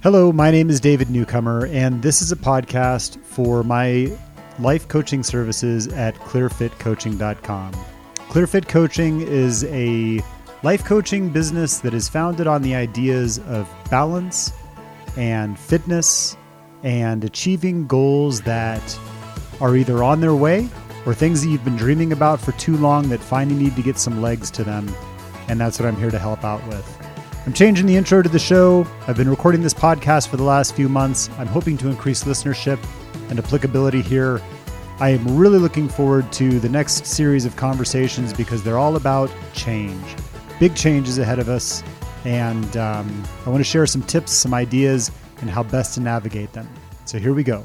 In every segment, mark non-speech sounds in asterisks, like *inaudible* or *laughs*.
Hello, my name is David Newcomer, and this is a podcast for my life coaching services at clearfitcoaching.com. Clearfit Coaching is a life coaching business that is founded on the ideas of balance and fitness and achieving goals that are either on their way or things that you've been dreaming about for too long that finally need to get some legs to them. And that's what I'm here to help out with. I'm changing the intro to the show. I've been recording this podcast for the last few months. I'm hoping to increase listenership and applicability here. I am really looking forward to the next series of conversations because they're all about change. Big changes ahead of us, and um, I want to share some tips, some ideas, and how best to navigate them. So here we go.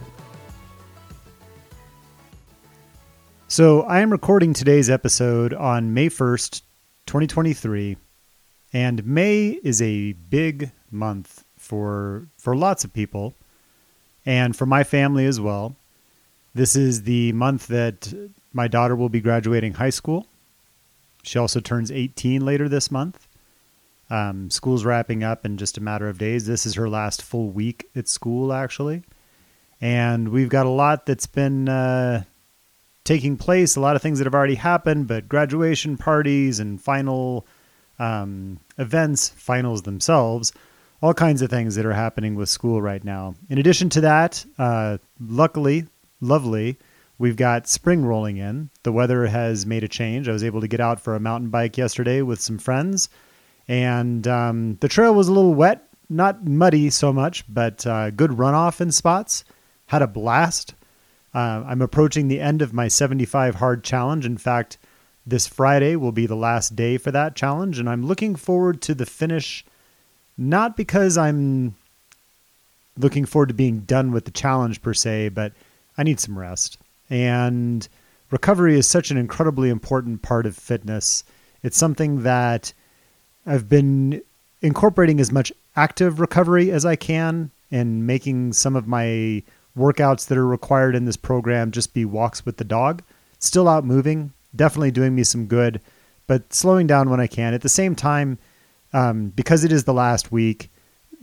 So I am recording today's episode on May 1st, 2023. And May is a big month for for lots of people and for my family as well. This is the month that my daughter will be graduating high school. She also turns 18 later this month. Um, school's wrapping up in just a matter of days. This is her last full week at school, actually. And we've got a lot that's been uh, taking place, a lot of things that have already happened, but graduation parties and final um, events, finals themselves, all kinds of things that are happening with school right now. In addition to that, uh, luckily, lovely, we've got spring rolling in. The weather has made a change. I was able to get out for a mountain bike yesterday with some friends, and um, the trail was a little wet, not muddy so much, but uh, good runoff in spots. Had a blast. Uh, I'm approaching the end of my 75 hard challenge. In fact, this Friday will be the last day for that challenge, and I'm looking forward to the finish, not because I'm looking forward to being done with the challenge per se, but I need some rest. And recovery is such an incredibly important part of fitness. It's something that I've been incorporating as much active recovery as I can and making some of my workouts that are required in this program just be walks with the dog. Still out moving, definitely doing me some good, but slowing down when I can. At the same time, um, because it is the last week,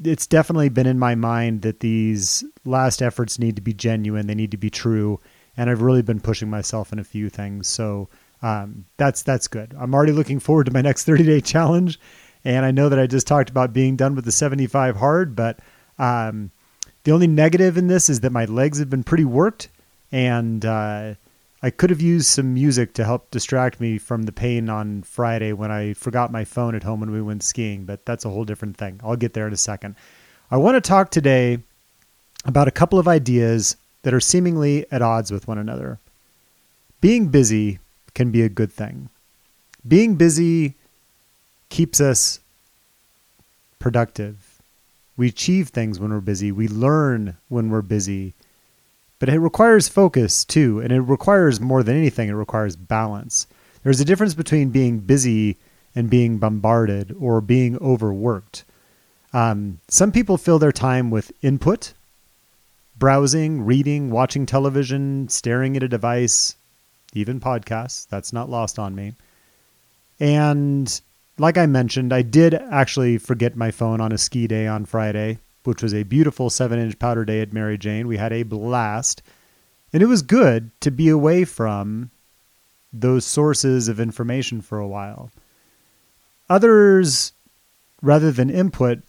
it's definitely been in my mind that these last efforts need to be genuine, they need to be true, and I've really been pushing myself in a few things. So um, that's that's good. I'm already looking forward to my *laughs* next 30 day challenge, and I know that I just talked about being done with the 75 hard, but um, the only negative in this is that my legs have been pretty worked, and uh, I could have used some music to help distract me from the pain on Friday when I forgot my phone at home when we went skiing, but that's a whole different thing. I'll get there in a second. I want to talk today about a couple of ideas that are seemingly at odds with one another. Being busy can be a good thing. Being busy keeps us productive. We achieve things when we're busy. We learn when we're busy but it requires focus too, and it requires more than anything, it requires balance. There's a difference between being busy and being bombarded or being overworked. Um, some people fill their time with input, browsing, reading, watching television, staring at a device, even podcasts. That's not lost on me. And like I mentioned, I did actually forget my phone on a ski day on Friday which was a beautiful seven inch powder day at Mary Jane. We had a blast. And it was good to be away from those sources of information for a while. Others, rather than input,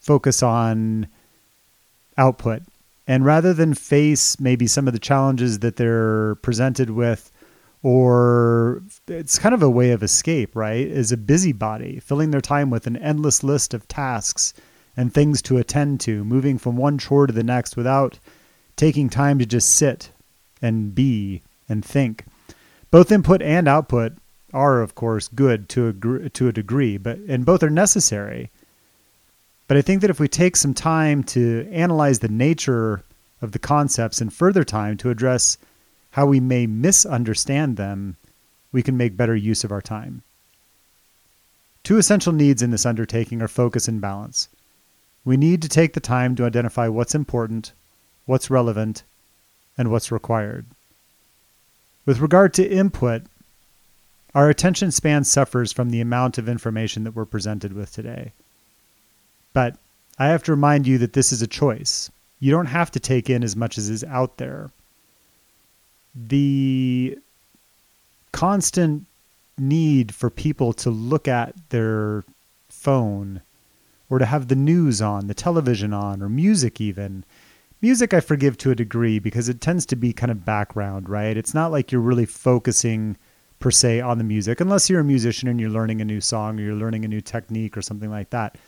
focus on output. And rather than face maybe some of the challenges that they're presented with, or it's kind of a way of escape, right? Is a busybody, filling their time with an endless list of tasks and things to attend to, moving from one chore to the next without taking time to just sit and be and think. Both input and output are, of course, good to a, to a degree, but and both are necessary. But I think that if we take some time to analyze the nature of the concepts and further time to address how we may misunderstand them, we can make better use of our time. Two essential needs in this undertaking are focus and balance. We need to take the time to identify what's important, what's relevant, and what's required. With regard to input, our attention span suffers from the amount of information that we're presented with today. But I have to remind you that this is a choice. You don't have to take in as much as is out there. The constant need for people to look at their phone or to have the news on, the television on, or music even. Music I forgive to a degree because it tends to be kind of background, right? It's not like you're really focusing per se on the music, unless you're a musician and you're learning a new song or you're learning a new technique or something like that.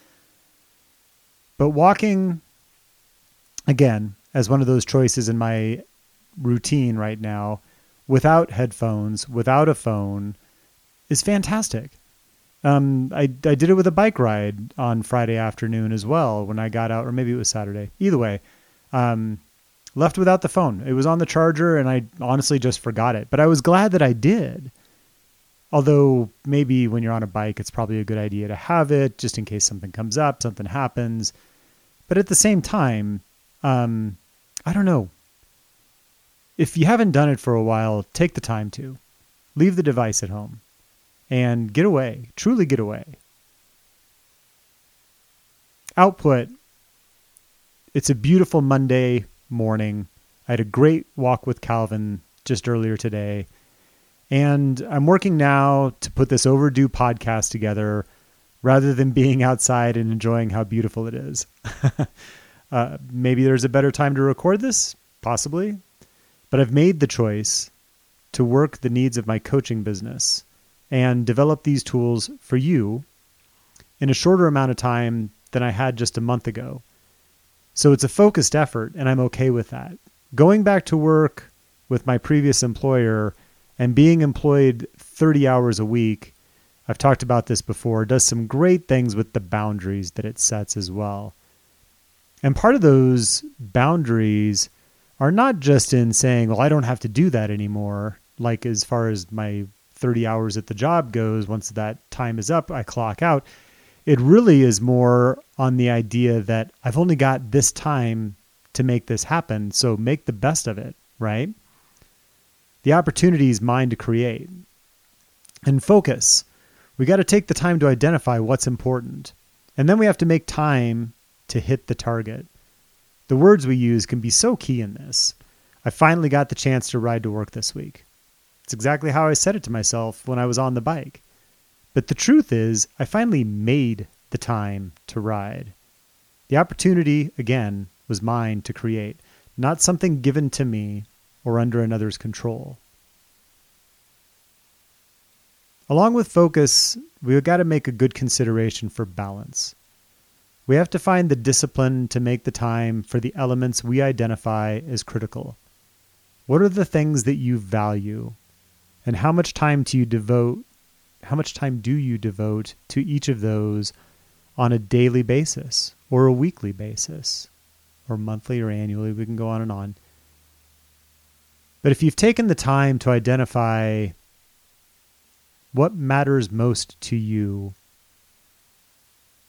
But walking, again, as one of those choices in my routine right now, without headphones, without a phone, is fantastic. Um, I, I did it with a bike ride on Friday afternoon as well when I got out, or maybe it was Saturday. Either way, um, left without the phone. It was on the charger, and I honestly just forgot it. But I was glad that I did. Although maybe when you're on a bike, it's probably a good idea to have it just in case something comes up, something happens. But at the same time, um, I don't know. If you haven't done it for a while, take the time to. Leave the device at home and get away, truly get away. Output it's a beautiful Monday morning. I had a great walk with Calvin just earlier today. And I'm working now to put this overdue podcast together rather than being outside and enjoying how beautiful it is. *laughs* uh, maybe there's a better time to record this, possibly. But I've made the choice to work the needs of my coaching business and develop these tools for you in a shorter amount of time than I had just a month ago. So it's a focused effort, and I'm okay with that. Going back to work with my previous employer and being employed 30 hours a week, I've talked about this before, does some great things with the boundaries that it sets as well. And part of those boundaries are not just in saying, well, I don't have to do that anymore, like as far as my 30 hours at the job goes, once that time is up, I clock out. It really is more on the idea that I've only got this time to make this happen, so make the best of it, right? The opportunity is mine to create. And focus. We got to take the time to identify what's important. And then we have to make time to hit the target. The words we use can be so key in this. I finally got the chance to ride to work this week. It's exactly how I said it to myself when I was on the bike. But the truth is, I finally made the time to ride. The opportunity, again, was mine to create, not something given to me or under another's control. Along with focus, we've got to make a good consideration for balance. We have to find the discipline to make the time for the elements we identify as critical. What are the things that you value and how much time do you devote how much time do you devote to each of those on a daily basis or a weekly basis or monthly or annually? We can go on and on. But if you've taken the time to identify what matters most to you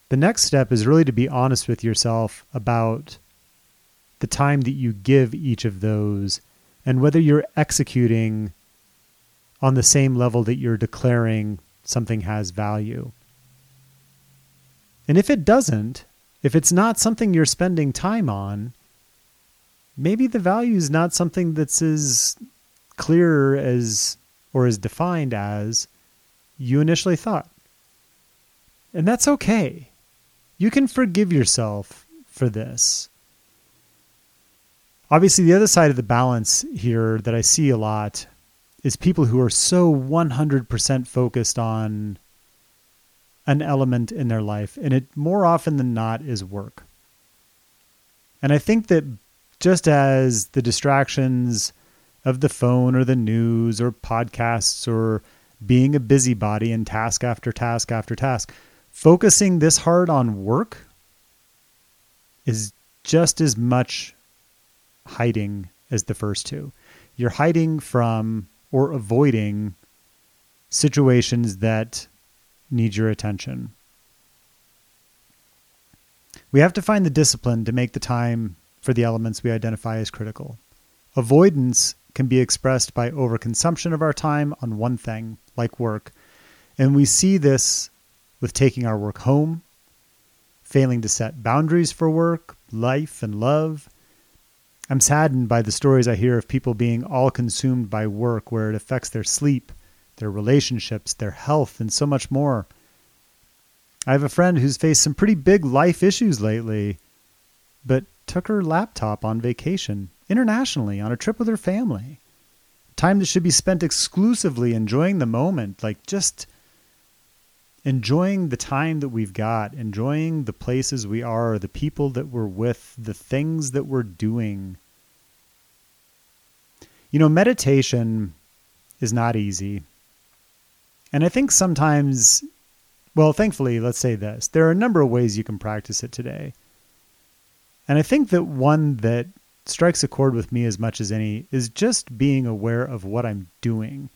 the next step is really to be honest with yourself about the time that you give each of those and whether you're executing on the same level that you're declaring something has value. And if it doesn't, if it's not something you're spending time on, maybe the value is not something that's as clear as or as defined as you initially thought. And that's okay. You can forgive yourself for this. Obviously, the other side of the balance here that I see a lot is people who are so 100% focused on an element in their life, and it more often than not is work. And I think that just as the distractions of the phone or the news or podcasts or being a busybody and task after task after task, focusing this hard on work is just as much hiding as the first two. You're hiding from or avoiding situations that need your attention. We have to find the discipline to make the time for the elements we identify as critical. Avoidance can be expressed by overconsumption of our time on one thing, like work, and we see this with taking our work home failing to set boundaries for work, life, and love. I'm saddened by the stories I hear of people being all consumed by work where it affects their sleep, their relationships, their health, and so much more. I have a friend who's faced some pretty big life issues lately, but took her laptop on vacation internationally on a trip with her family. Time that should be spent exclusively enjoying the moment, like just enjoying the time that we've got, enjoying the places we are, the people that we're with, the things that we're doing. You know, meditation is not easy. And I think sometimes, well, thankfully, let's say this there are a number of ways you can practice it today. And I think that one that strikes a chord with me as much as any is just being aware of what I'm doing.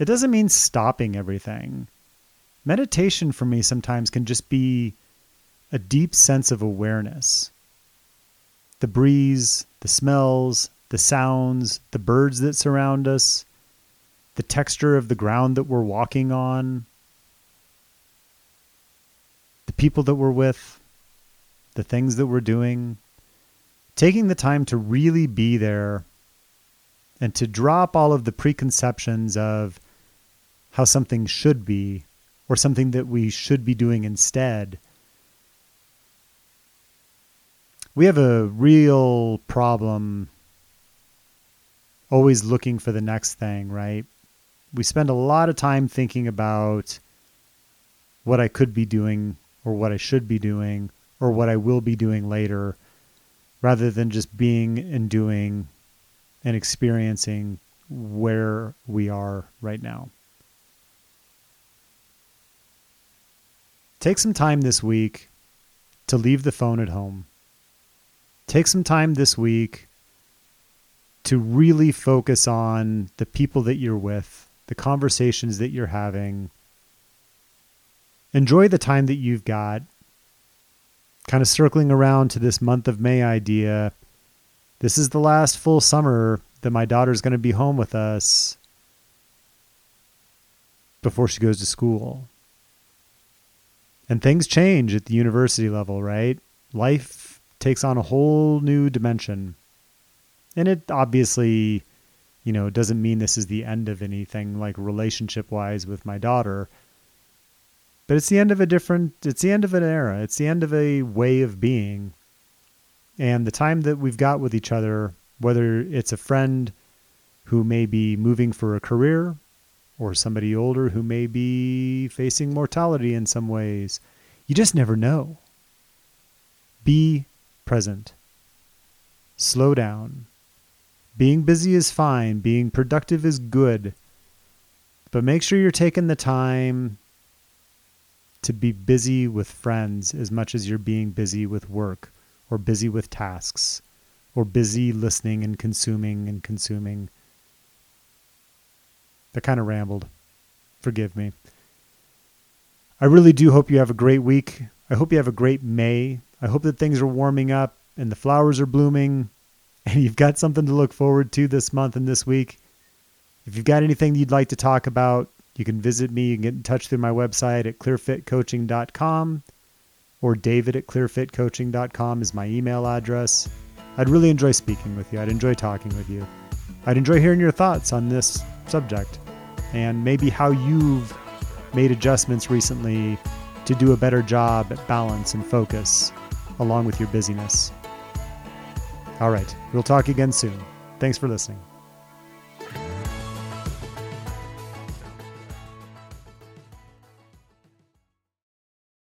It doesn't mean stopping everything. Meditation for me sometimes can just be a deep sense of awareness. The breeze, the smells, the sounds, the birds that surround us, the texture of the ground that we're walking on, the people that we're with, the things that we're doing, taking the time to really be there and to drop all of the preconceptions of how something should be or something that we should be doing instead. We have a real problem always looking for the next thing, right? We spend a lot of time thinking about what I could be doing or what I should be doing or what I will be doing later rather than just being and doing and experiencing where we are right now. Take some time this week to leave the phone at home. Take some time this week to really focus on the people that you're with, the conversations that you're having. Enjoy the time that you've got kind of circling around to this month of May idea. This is the last full summer that my daughter's going to be home with us before she goes to school. And things change at the university level, right? Life takes on a whole new dimension. And it obviously, you know, doesn't mean this is the end of anything like relationship wise with my daughter. But it's the end of a different, it's the end of an era. It's the end of a way of being. And the time that we've got with each other, whether it's a friend who may be moving for a career or somebody older who may be facing mortality in some ways, you just never know. Be present. Slow down. Being busy is fine, being productive is good. But make sure you're taking the time to be busy with friends as much as you're being busy with work or busy with tasks or busy listening and consuming and consuming. That kind of rambled. Forgive me. I really do hope you have a great week. I hope you have a great May. I hope that things are warming up and the flowers are blooming *laughs* and you've got something to look forward to this month and this week. If you've got anything you'd like to talk about, you can visit me You can get in touch through my website at clearfitcoaching.com or david at clearfitcoaching.com is my email address. I'd really enjoy speaking with you. I'd enjoy talking with you. I'd enjoy hearing your thoughts on this subject and maybe how you've made adjustments recently to do a better job at balance and focus along with your busyness. All right, we'll talk again soon. Thanks for listening.